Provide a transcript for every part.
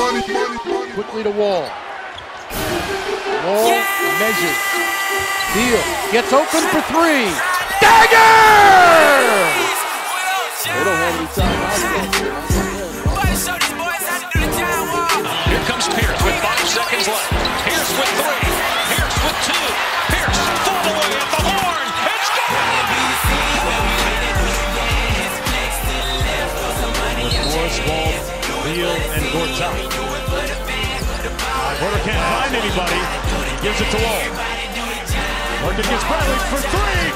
Quickly to Wall. Wall yeah! measures. Beal gets open for three. Dagger! They don't have any time. Here comes Pierce with five seconds left. Pierce with three. Porter can't find anybody. Gives it to Wall. Working Bradley for three.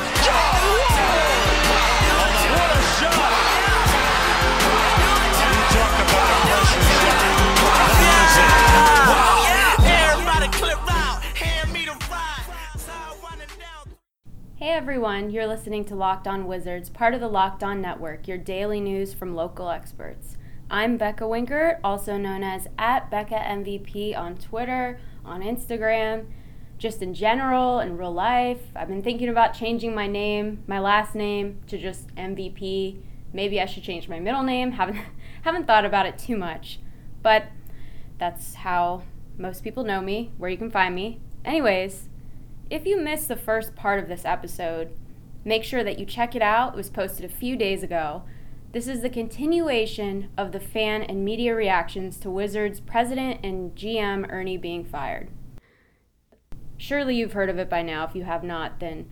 Hey everyone, you're listening to Locked On Wizards, part of the Locked On Network, your daily news from local experts. I'm Becca Winkert, also known as at Becca MVP on Twitter, on Instagram, just in general, in real life. I've been thinking about changing my name, my last name, to just MVP. Maybe I should change my middle name. Haven't haven't thought about it too much, but that's how most people know me, where you can find me. Anyways, if you missed the first part of this episode, make sure that you check it out. It was posted a few days ago. This is the continuation of the fan and media reactions to Wizards president and GM Ernie being fired. Surely you've heard of it by now. If you have not, then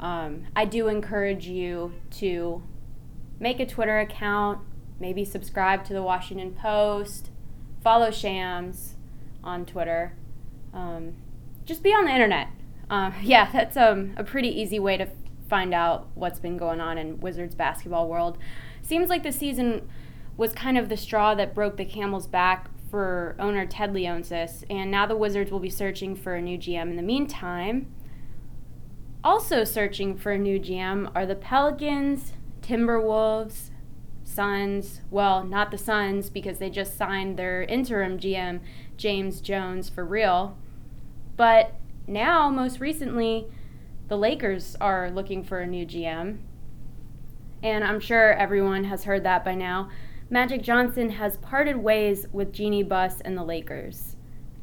um, I do encourage you to make a Twitter account, maybe subscribe to the Washington Post, follow Shams on Twitter. Um, just be on the internet. Uh, yeah, that's um, a pretty easy way to find out what's been going on in Wizards basketball world. Seems like the season was kind of the straw that broke the camel's back for owner Ted Leonsis, and now the Wizards will be searching for a new GM. In the meantime, also searching for a new GM are the Pelicans, Timberwolves, Suns. Well, not the Suns because they just signed their interim GM, James Jones, for real. But now, most recently, the Lakers are looking for a new GM. And I'm sure everyone has heard that by now. Magic Johnson has parted ways with Jeanie Buss and the Lakers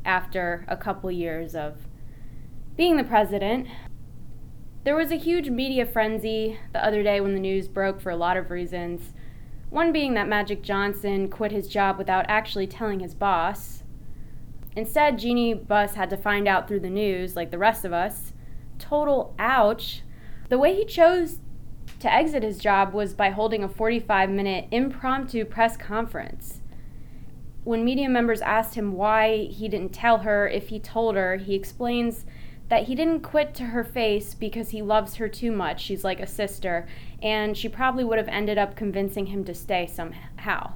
after a couple years of being the president. There was a huge media frenzy the other day when the news broke for a lot of reasons. One being that Magic Johnson quit his job without actually telling his boss, Instead, Jeanie Buss had to find out through the news, like the rest of us. Total ouch. The way he chose to exit his job was by holding a 45 minute impromptu press conference. When media members asked him why he didn't tell her if he told her, he explains that he didn't quit to her face because he loves her too much. She's like a sister, and she probably would have ended up convincing him to stay somehow.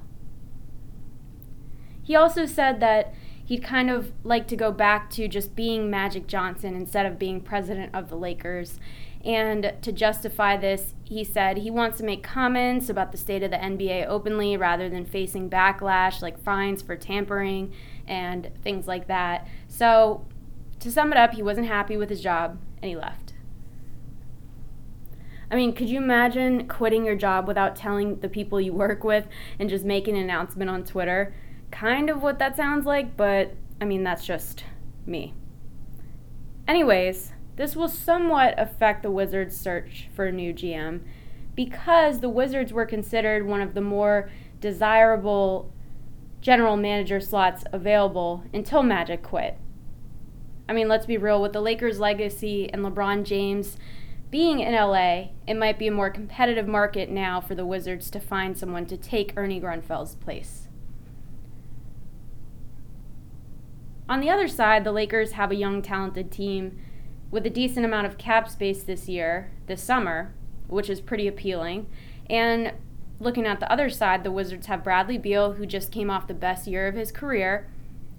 He also said that he'd kind of like to go back to just being Magic Johnson instead of being president of the Lakers. And to justify this, he said he wants to make comments about the state of the NBA openly rather than facing backlash like fines for tampering and things like that. So, to sum it up, he wasn't happy with his job and he left. I mean, could you imagine quitting your job without telling the people you work with and just making an announcement on Twitter? kind of what that sounds like, but I mean, that's just me. Anyways, this will somewhat affect the Wizards' search for a new GM because the Wizards were considered one of the more desirable general manager slots available until Magic quit. I mean, let's be real, with the Lakers' legacy and LeBron James being in LA, it might be a more competitive market now for the Wizards to find someone to take Ernie Grunfeld's place. On the other side, the Lakers have a young, talented team with a decent amount of cap space this year, this summer, which is pretty appealing. And looking at the other side, the Wizards have Bradley Beal, who just came off the best year of his career.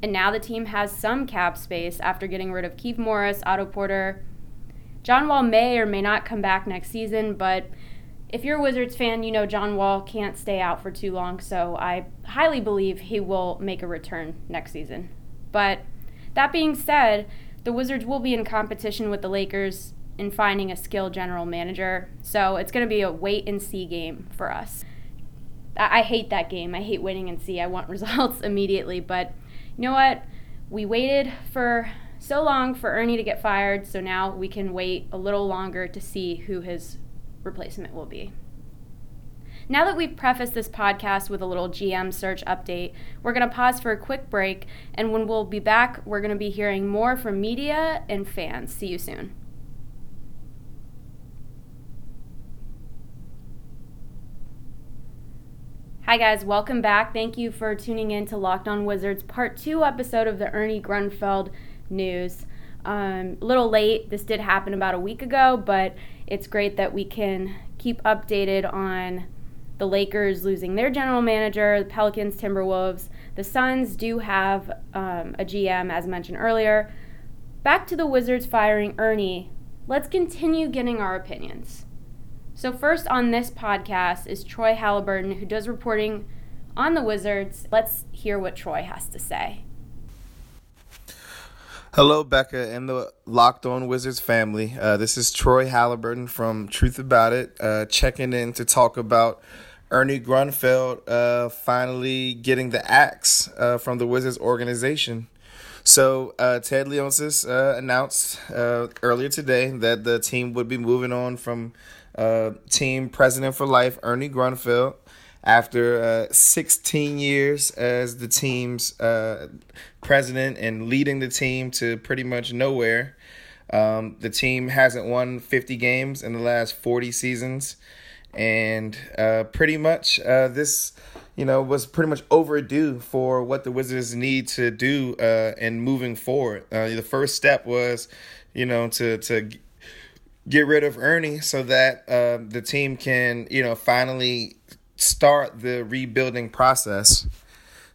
And now the team has some cap space after getting rid of Markieff Morris, Otto Porter. John Wall may or may not come back next season, but if you're a Wizards fan, you know John Wall can't stay out for too long, so I highly believe he will make a return next season. But that being said, the Wizards will be in competition with the Lakers in finding a skilled general manager. So it's going to be a wait and see game for us. I hate that game. I hate waiting and see. I want results immediately. But you know what? We waited for so long for Ernie to get fired, so now we can wait a little longer to see who his replacement will be. Now that we've prefaced this podcast with a little GM search update, we're going to pause for a quick break, and when we'll be back, we're going to be hearing more from media and fans. See you soon. Hi, guys, welcome back. Thank you for tuning in to Locked On Wizards, part two episode of the Ernie Grunfeld news. Um, a little late. This did happen about a week ago, but it's great that we can keep updated on the Lakers losing their general manager, the Pelicans, Timberwolves. The Suns do have um, a GM, as mentioned earlier. Back to the Wizards firing Ernie. Let's continue getting our opinions. So, first on this podcast is Troy Halliburton, who does reporting on the Wizards. Let's hear what Troy has to say. Hello, Becca and the Locked On Wizards family. Uh, this is Troy Halliburton from Truth About It, uh, checking in to talk about Ernie Grunfeld uh, finally getting the axe uh, from the Wizards organization. So uh, Ted Leonsis uh, announced uh, earlier today that the team would be moving on from uh, team president for life Ernie Grunfeld after 16 years as the team's president and leading the team to pretty much nowhere. Um, the team hasn't won 50 games in the last 40 seasons and uh, pretty much uh, this you know was pretty much overdue for what the Wizards need to do uh, in moving forward. Uh, the first step was you know to to get rid of Ernie so that uh, the team can you know finally start the rebuilding process.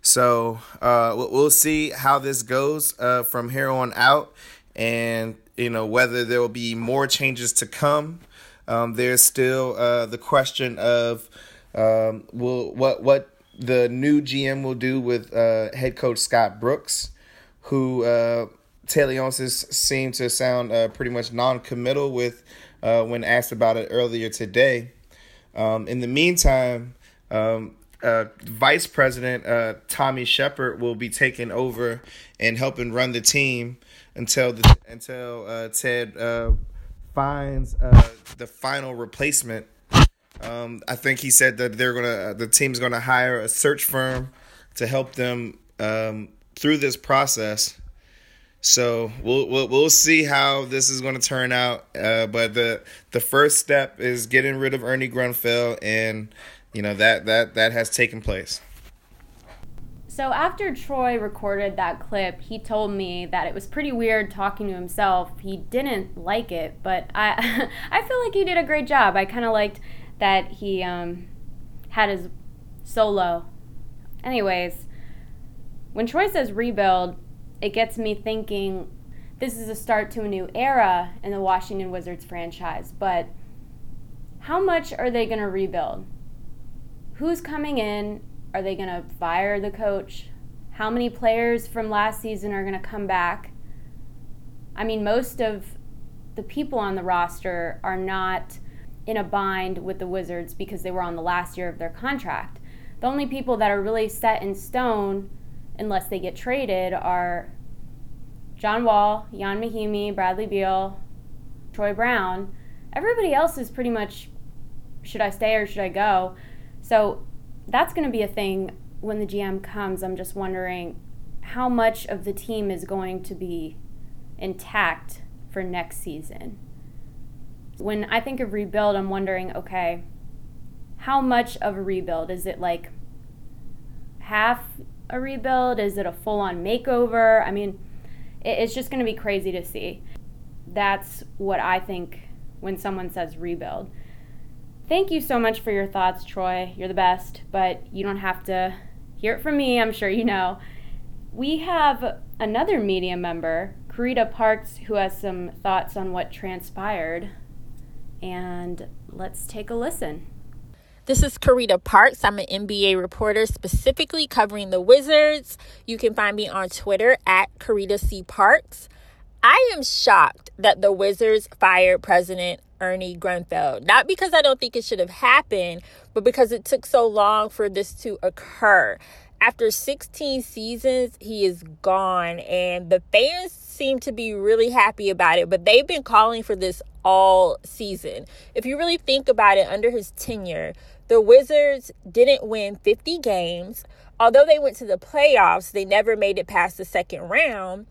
So uh, we'll see how this goes uh, from here on out, and you know whether there will be more changes to come. Um, there's still uh, the question of um, will what what the new GM will do with uh, head coach Scott Brooks, who uh, Ted Leonsis seemed to sound uh, pretty much non-committal with uh, when asked about it earlier today. Um, in the meantime, um, uh, Vice President uh, Tommy Sheppard will be taking over and helping run the team until the until uh, Ted uh, finds uh, the final replacement. Um, I think he said that they're gonna the team's gonna hire a search firm to help them um, through this process. So we'll, we'll we'll see how this is going to turn out. Uh, but the the first step is getting rid of Ernie Grunfeld, and you know that that that has taken place. So after Troy recorded that clip, he told me that it was pretty weird talking to himself. He didn't like it, but I I feel like he did a great job. I kind of liked that he um, had his solo. Anyways, when Troy says rebuild, it gets me thinking this is a start to a new era in the Washington Wizards franchise, but how much are they going to rebuild? Who's coming in are they going to fire the coach? How many players from last season are going to come back? I mean, most of the people on the roster are not in a bind with the Wizards because they were on the last year of their contract. The only people that are really set in stone, unless they get traded, are John Wall, Ian Mahinmi, Bradley Beal, Troy Brown. Everybody else is pretty much should I stay or should I go? So that's going to be a thing when the GM comes. I'm just wondering how much of the team is going to be intact for next season. When I think of rebuild, I'm wondering okay, how much of a rebuild? Is it like half a rebuild? Is it a full on makeover? I mean, it's just going to be crazy to see. That's what I think when someone says rebuild. Thank you so much for your thoughts, Troy. You're the best, but you don't have to hear it from me. I'm sure you know. We have another media member, Karita Parks, who has some thoughts on what transpired. And let's take a listen. This is Karita Parks. I'm an NBA reporter specifically covering the Wizards. You can find me on Twitter at Karita C. Parks. I am shocked that the Wizards fired President Ernie Grunfeld. Not because I don't think it should have happened, but because it took so long for this to occur. After 16 seasons, he is gone, and the fans seem to be really happy about it, but they've been calling for this all season. If you really think about it, under his tenure, the Wizards didn't win 50 games. Although they went to the playoffs, they never made it past the second round.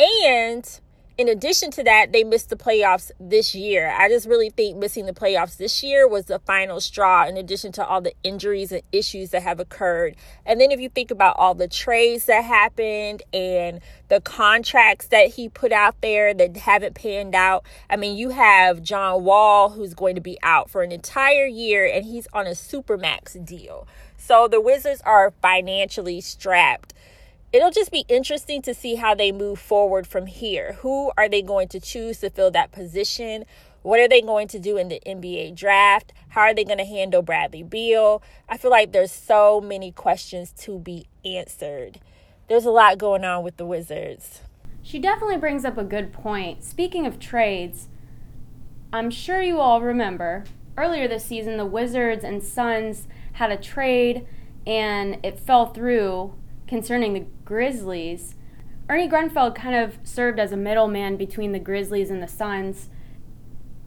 And in addition to that, they missed the playoffs this year. I just really think missing the playoffs this year was the final straw, in addition to all the injuries and issues that have occurred. And then if you think about all the trades that happened and the contracts that he put out there that haven't panned out, I mean, you have John Wall, who's going to be out for an entire year, and he's on a supermax deal. So the Wizards are financially strapped it'll just be interesting to see how they move forward from here. Who are they going to choose to fill that position? What are they going to do in the NBA draft? How are they going to handle Bradley Beal? I feel like there's so many questions to be answered. There's a lot going on with the Wizards. She definitely brings up a good point. Speaking of trades, I'm sure you all remember earlier this season the Wizards and Suns had a trade and it fell through concerning the Grizzlies, Ernie Grunfeld kind of served as a middleman between the Grizzlies and the Suns.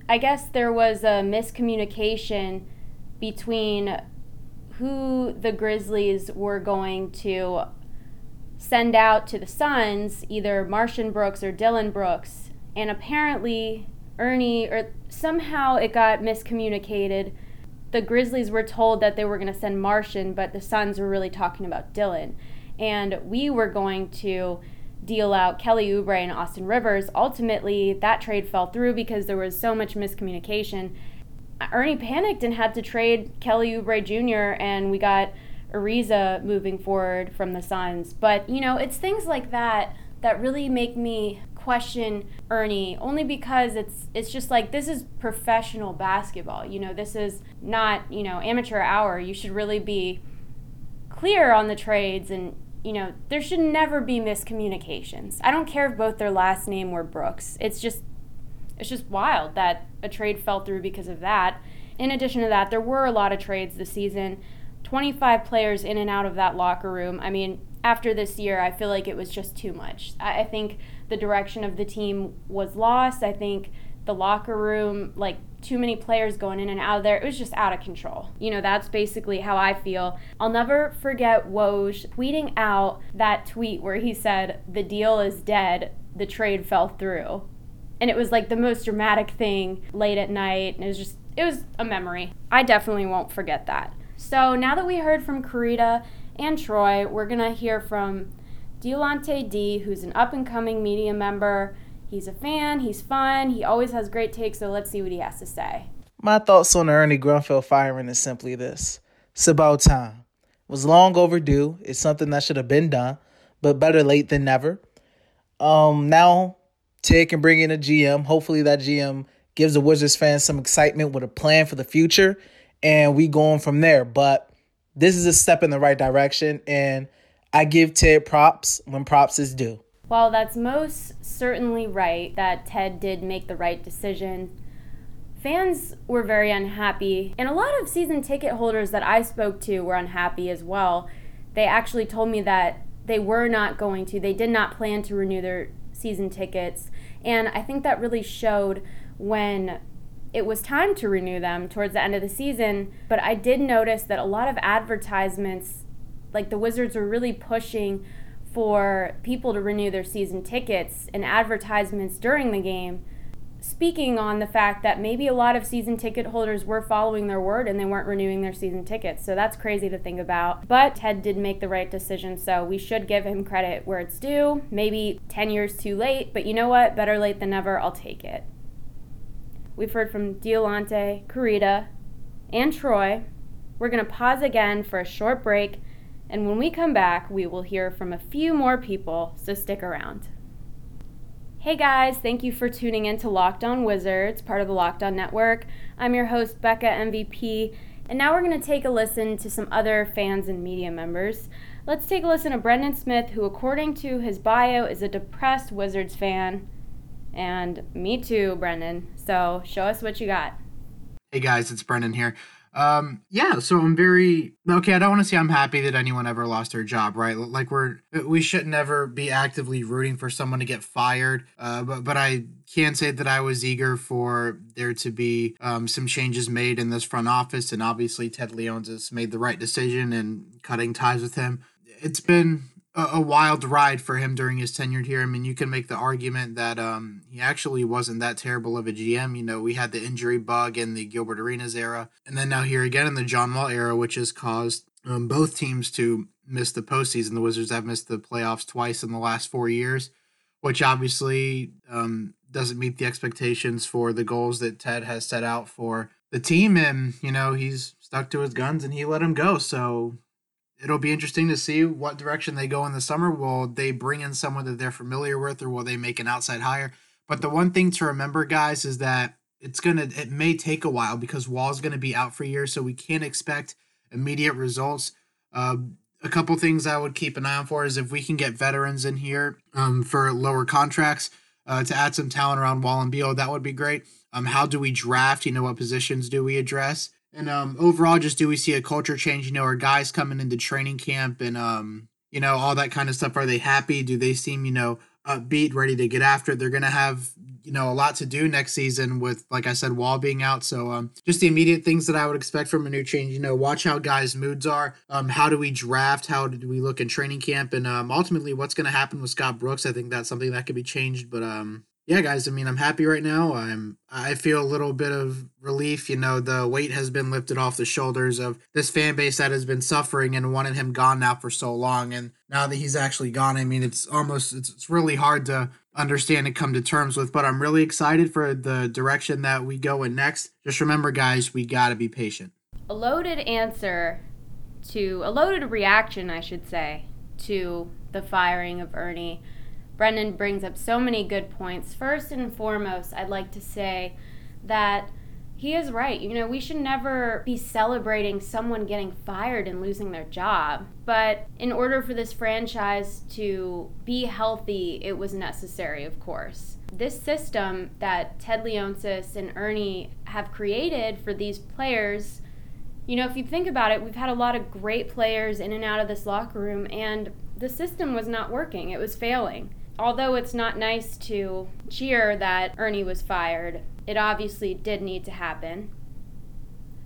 I guess there was a miscommunication between who the Grizzlies were going to send out to the Suns, either MarShon Brooks or Dillon Brooks. And apparently, Ernie, or somehow it got miscommunicated. The Grizzlies were told that they were going to send Martian, but the Suns were really talking about Dillon and we were going to deal out Kelly Oubre and Austin Rivers. Ultimately, that trade fell through because there was so much miscommunication. Ernie panicked and had to trade Kelly Oubre Jr. and we got Ariza moving forward from the Suns. But you know, it's things like that that really make me question Ernie only because it's it's just like this is professional basketball. You know, this is not, you know, amateur hour. You should really be clear on the trades and you know, there should never be miscommunications. I don't care if both their last name were Brooks. It's just it's just wild that a trade fell through because of that. In addition to that, there were a lot of trades this season. 25 players in and out of that locker room. I mean, after this year, I feel like it was just too much. I think the direction of the team was lost. I think the locker room, like too many players going in and out of there. It was just out of control. You know, that's basically how I feel. I'll never forget Woj tweeting out that tweet where he said, The deal is dead, the trade fell through. And it was like the most dramatic thing late at night. And it was just, it was a memory. I definitely won't forget that. So now that we heard from Karita and Troy, we're going to hear from Diolante D, who's an up and coming media member He's a fan, he's fun, he always has great takes, so let's see what he has to say. My thoughts on Ernie Grunfeld firing is simply this. It's about time. It was long overdue. It's something that should have been done, but better late than never. Um, now Ted can bring in a GM. Hopefully that GM gives the Wizards fans some excitement with a plan for the future, and we go on from there. But this is a step in the right direction, and I give Ted props when props is due. While that's most certainly right that Ted did make the right decision, fans were very unhappy. And a lot of season ticket holders that I spoke to were unhappy as well. They actually told me that they were not going to, they did not plan to renew their season tickets. And I think that really showed when it was time to renew them towards the end of the season. But I did notice that a lot of advertisements, like the Wizards, were really pushing for people to renew their season tickets and advertisements during the game, speaking on the fact that maybe a lot of season ticket holders were following their word and they weren't renewing their season tickets. So that's crazy to think about. But Ted did make the right decision, so we should give him credit where it's due. Maybe 10 years too late, but you know what? Better late than never. I'll take it. We've heard from Diolante, Karita, and Troy. We're going to pause again for a short break and when we come back, we will hear from a few more people, so stick around. Hey guys, thank you for tuning in to Locked On Wizards, part of the Locked On Network. I'm your host, Becca MVP, and now we're going to take a listen to some other fans and media members. Let's take a listen to Brendan Smith, who, according to his bio, is a depressed Wizards fan. And me too, Brendan. So show us what you got. Hey guys, it's Brendan here. Um, yeah, so I'm very okay. I don't want to say I'm happy that anyone ever lost their job, right? Like we're we should never be actively rooting for someone to get fired. Uh, but but I can say that I was eager for there to be um, some changes made in this front office, and obviously Ted Leonsis made the right decision in cutting ties with him. It's been a, wild ride for him during his tenure here. I mean, you can make the argument that um, he actually wasn't that terrible of a GM. You know, we had the injury bug in the Gilbert Arenas era, and then now here again in the John Wall era, which has caused um, both teams to miss the postseason. The Wizards have missed the playoffs twice in the last four years, which obviously um, doesn't meet the expectations for the goals that Ted has set out for the team. And, you know, he's stuck to his guns and he let him go. So it'll be interesting to see what direction they go in the summer. Will they bring in someone that they're familiar with, or will they make an outside hire? But the one thing to remember, guys, is that it's gonna it may take a while because Wall's gonna be out for years, so we can't expect immediate results. Uh, a couple things I would keep an eye on for is if we can get veterans in here um, for lower contracts uh, to add some talent around Wall and Beal, that would be great. Um, how do we draft? You know, what positions do we address? And um, overall, just do we see a culture change? You know, are guys coming into training camp and um, you know, all that kind of stuff? Are they happy? Do they seem, you know, upbeat, ready to get after it? They're gonna have, you know, a lot to do next season with, like I said, Wall being out. So um, just the immediate things that I would expect from a new change. You know, watch how guys' moods are. Um, how do we draft? How do we look in training camp? And um, ultimately, what's gonna happen with Scott Brooks? I think that's something that could be changed. But um, yeah, guys, I mean, I'm happy right now. I'm I feel a little bit of relief. You know, the weight has been lifted off the shoulders of this fan base that has been suffering and wanted him gone now for so long. And now that he's actually gone, I mean, it's almost it's, it's really hard to understand and come to terms with. But I'm really excited for the direction that we go in next. Just remember, guys, we got to be patient. A loaded answer to a loaded reaction, I should say, to the firing of Ernie Brendan brings up so many good points. First and foremost, I'd like to say that he is right. You know, we should never be celebrating someone getting fired and losing their job. But in order for this franchise to be healthy, it was necessary, of course. This system that Ted Leonsis and Ernie have created for these players, you know, if you think about it, we've had a lot of great players in and out of this locker room, and the system was not working, it was failing although it's not nice to cheer that Ernie was fired, it obviously did need to happen.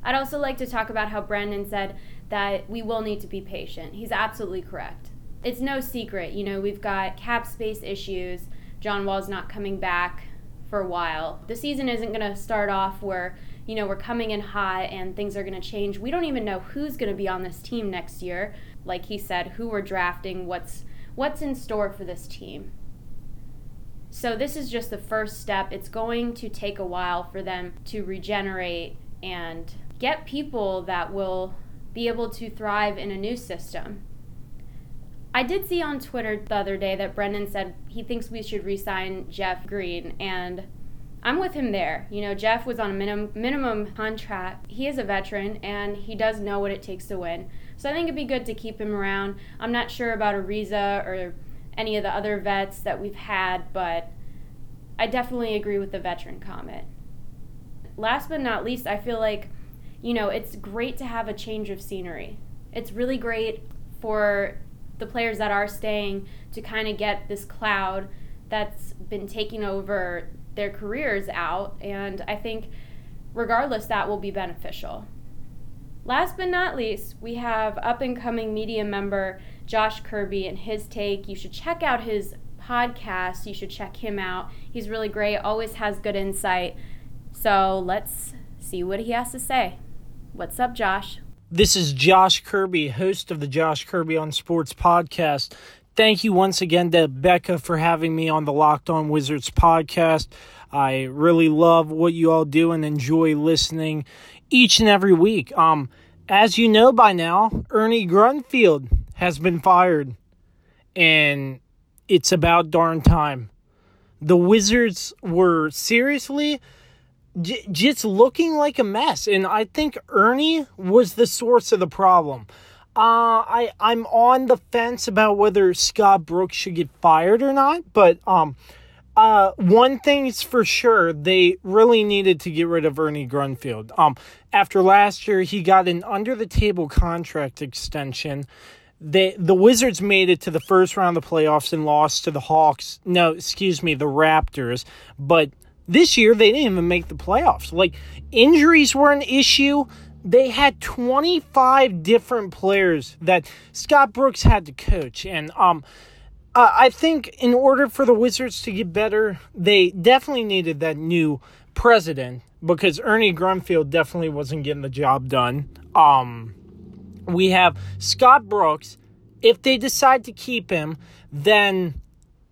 I'd also like to talk about how Brendan said that we will need to be patient. He's absolutely correct. It's no secret, you know, we've got cap space issues. John Wall's not coming back for a while. The season isn't going to start off where, you know, we're coming in hot and things are going to change. We don't even know who's going to be on this team next year. Like he said, who we're drafting, what's what's in store for this team. So, this is just the first step. It's going to take a while for them to regenerate and get people that will be able to thrive in a new system. I did see on Twitter the other day that Brendan said he thinks we should resign Jeff Green, and I'm with him there. You know, Jeff was on a minimum minimum contract. He is a veteran and he does know what it takes to win. So I think it'd be good to keep him around. I'm not sure about Ariza or any of the other vets that we've had, but I definitely agree with the veteran comment. Last but not least, I feel like, you know, it's great to have a change of scenery. It's really great for the players that are staying to kind of get this cloud that's been taking over their careers out, and I think regardless, that will be beneficial. Last but not least, we have up and coming media member Josh Kirby and his take. You should check out his podcast. You should check him out. He's really great, always has good insight. So let's see what he has to say. What's up, Josh? This is Josh Kirby, host of the Josh Kirby on Sports podcast. Thank you once again to Becca for having me on the Locked On Wizards podcast. I really love what you all do and enjoy listening each and every week. Um, as you know by now, Ernie Grunfeld has been fired, and it's about darn time. The Wizards were seriously j- just looking like a mess, and I think Ernie was the source of the problem. Uh, I I'm on the fence about whether Scott Brooks should get fired or not, but um, uh, one thing's for sure, they really needed to get rid of Ernie Grunfeld. Um, after last year, he got an under the table contract extension. They, the Wizards made it to the first round of the playoffs and lost to the Hawks. No, excuse me, the Raptors. But this year, they didn't even make the playoffs. Like, injuries were an issue. They had 25 different players that Scott Brooks had to coach. And, um, uh, I think in order for the Wizards to get better, they definitely needed that new president because Ernie Grunfeld definitely wasn't getting the job done. Um, we have Scott Brooks. If they decide to keep him, then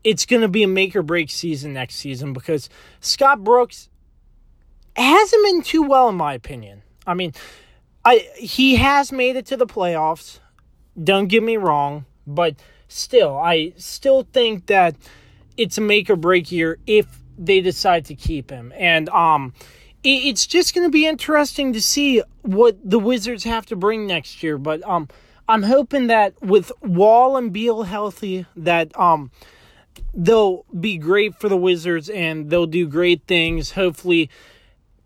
it's going to be a make or break season next season because Scott Brooks hasn't been too well, in my opinion. I mean, I he has made it to the playoffs. Don't get me wrong, but still, I still think that it's a make or break year if they decide to keep him. And um, it's just going to be interesting to see what the Wizards have to bring next year. But um, I'm hoping that with Wall and Beal healthy, that um, they'll be great for the Wizards and they'll do great things. Hopefully,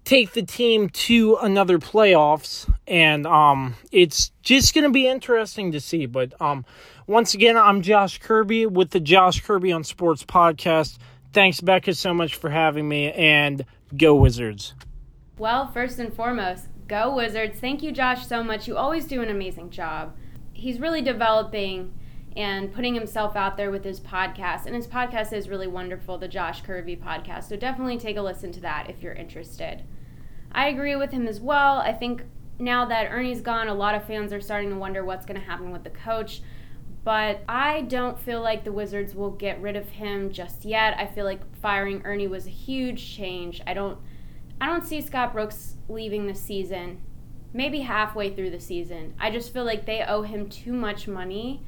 take the team to another playoffs and um it's just going to be interesting to see but um once again I'm Josh Kirby with the Josh Kirby on Sports podcast thanks Becca so much for having me and go Wizards well first and foremost go Wizards thank you Josh so much you always do an amazing job he's really developing and putting himself out there with his podcast. And his podcast is really wonderful, the Josh Kirby podcast. So definitely take a listen to that if you're interested. I agree with him as well. I think now that Ernie's gone, a lot of fans are starting to wonder what's going to happen with the coach. But I don't feel like the Wizards will get rid of him just yet. I feel like firing Ernie was a huge change. I don't I don't see Scott Brooks leaving the season. Maybe halfway through the season. I just feel like they owe him too much money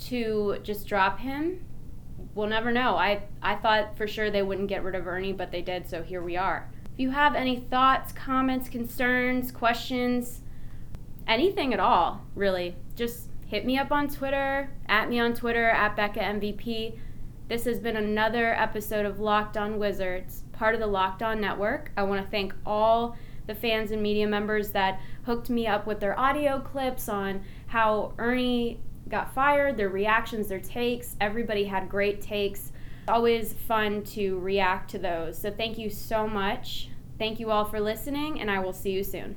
to just drop him. We'll never know. I I thought for sure they wouldn't get rid of Ernie, but they did, so here we are. If you have any thoughts, comments, concerns, questions, anything at all, really, just hit me up on Twitter, at me on Twitter, at Becca MVP. This has been another episode of Locked On Wizards, part of the Locked On Network. I want to thank all the fans and media members that hooked me up with their audio clips on how Ernie got fired, their reactions, their takes. Everybody had great takes always fun to react to those. So thank you so much. Thank you all for listening, and I will see you soon.